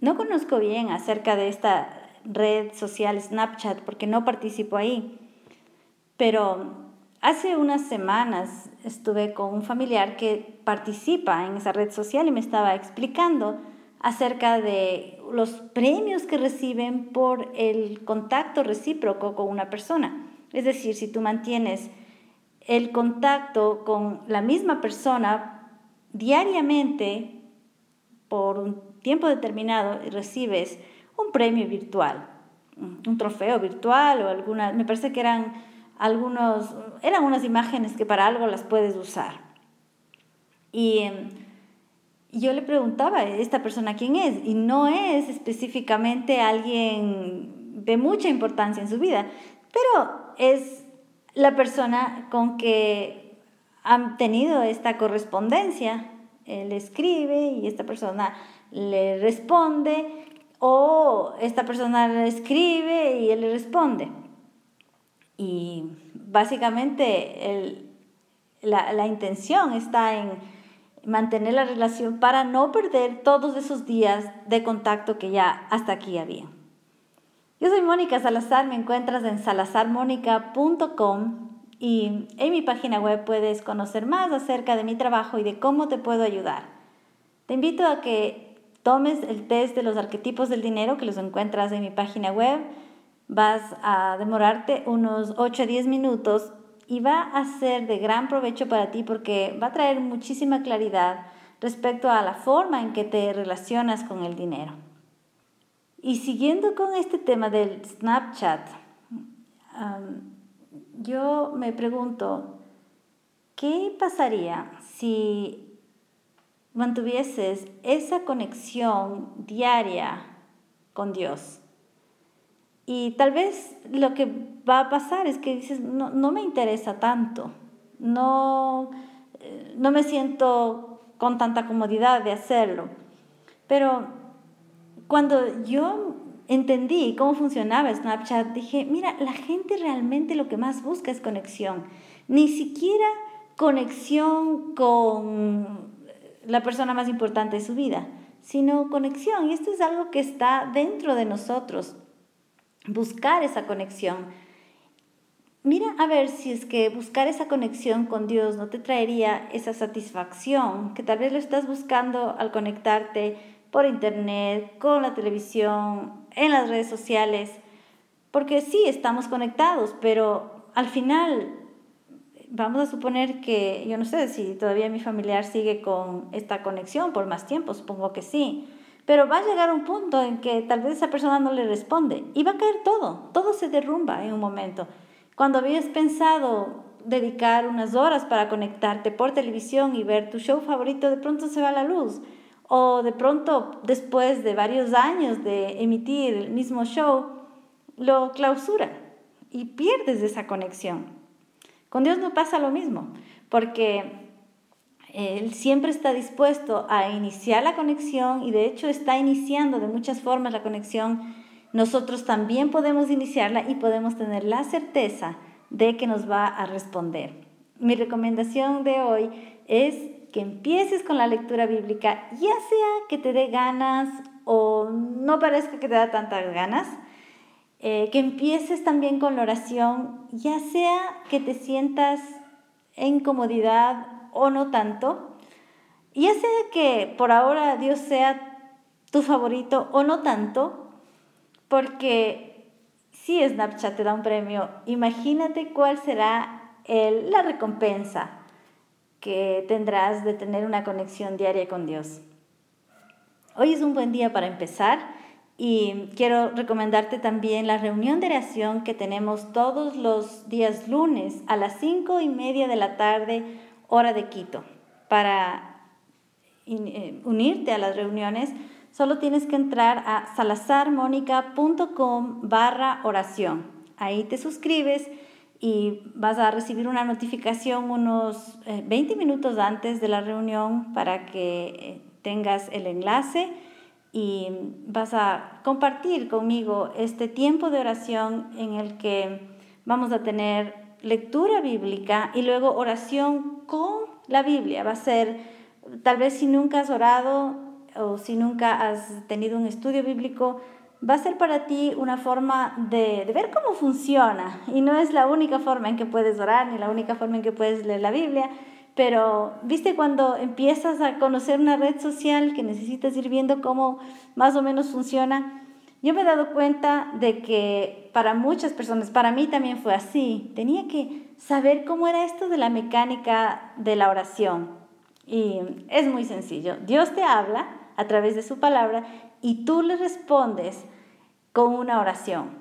no conozco bien acerca de esta red social Snapchat porque no participo ahí, pero hace unas semanas estuve con un familiar que participa en esa red social y me estaba explicando acerca de los premios que reciben por el contacto recíproco con una persona. Es decir, si tú mantienes el contacto con la misma persona diariamente por un tiempo determinado recibes un premio virtual, un trofeo virtual o alguna, me parece que eran algunos, eran unas imágenes que para algo las puedes usar. Y yo le preguntaba, ¿esta persona quién es? Y no es específicamente alguien de mucha importancia en su vida, pero es la persona con que han tenido esta correspondencia. Él escribe y esta persona le responde o esta persona le escribe y él le responde. Y básicamente la, la intención está en mantener la relación para no perder todos esos días de contacto que ya hasta aquí había. Yo soy Mónica Salazar, me encuentras en salazarmónica.com y en mi página web puedes conocer más acerca de mi trabajo y de cómo te puedo ayudar. Te invito a que tomes el test de los arquetipos del dinero que los encuentras en mi página web. Vas a demorarte unos 8 a 10 minutos y va a ser de gran provecho para ti porque va a traer muchísima claridad respecto a la forma en que te relacionas con el dinero. Y siguiendo con este tema del Snapchat, yo me pregunto, ¿qué pasaría si mantuvieses esa conexión diaria con Dios. Y tal vez lo que va a pasar es que dices, no, no me interesa tanto, no, no me siento con tanta comodidad de hacerlo. Pero cuando yo entendí cómo funcionaba Snapchat, dije, mira, la gente realmente lo que más busca es conexión. Ni siquiera conexión con la persona más importante de su vida, sino conexión. Y esto es algo que está dentro de nosotros, buscar esa conexión. Mira a ver si es que buscar esa conexión con Dios no te traería esa satisfacción que tal vez lo estás buscando al conectarte por internet, con la televisión, en las redes sociales, porque sí estamos conectados, pero al final vamos a suponer que, yo no sé si todavía mi familiar sigue con esta conexión por más tiempo, supongo que sí, pero va a llegar un punto en que tal vez esa persona no le responde y va a caer todo, todo se derrumba en un momento. Cuando habías pensado dedicar unas horas para conectarte por televisión y ver tu show favorito, de pronto se va la luz. O de pronto, después de varios años de emitir el mismo show, lo clausura y pierdes esa conexión. Con Dios no pasa lo mismo, porque Él siempre está dispuesto a iniciar la conexión y de hecho está iniciando de muchas formas la conexión. Nosotros también podemos iniciarla y podemos tener la certeza de que nos va a responder. Mi recomendación de hoy es que empieces con la lectura bíblica, ya sea que te dé ganas o no parezca que te da tantas ganas, eh, que empieces también con la oración, ya sea que te sientas en comodidad o no tanto, ya sea que por ahora Dios sea tu favorito o no tanto, porque si Snapchat te da un premio, imagínate cuál será la recompensa que tendrás de tener una conexión diaria con Dios. Hoy es un buen día para empezar y quiero recomendarte también la reunión de oración que tenemos todos los días lunes a las cinco y media de la tarde, hora de Quito. Para eh, unirte a las reuniones, solo tienes que entrar a salazarmonica.com barra oración. Ahí te suscribes y vas a recibir una notificación unos 20 eh, minutos antes de la reunión para que eh, tengas el enlace y vas a compartir conmigo este tiempo de oración en el que vamos a tener lectura bíblica y luego oración con la Biblia. Va a ser, tal vez si nunca has orado, o si nunca has tenido un estudio bíblico, va a ser para ti una forma de, ver cómo funciona. Y no es la única forma en que puedes orar, ni la única forma en que puedes leer la Biblia, pero viste cuando empiezas a conocer una red social que necesitas ir viendo cómo más o menos funciona, yo me he dado cuenta de que para muchas personas, para mí también fue así, tenía que saber cómo era esto de la mecánica de la oración. Y es muy sencillo. Dios te habla a través de su palabra y tú le respondes con una oración.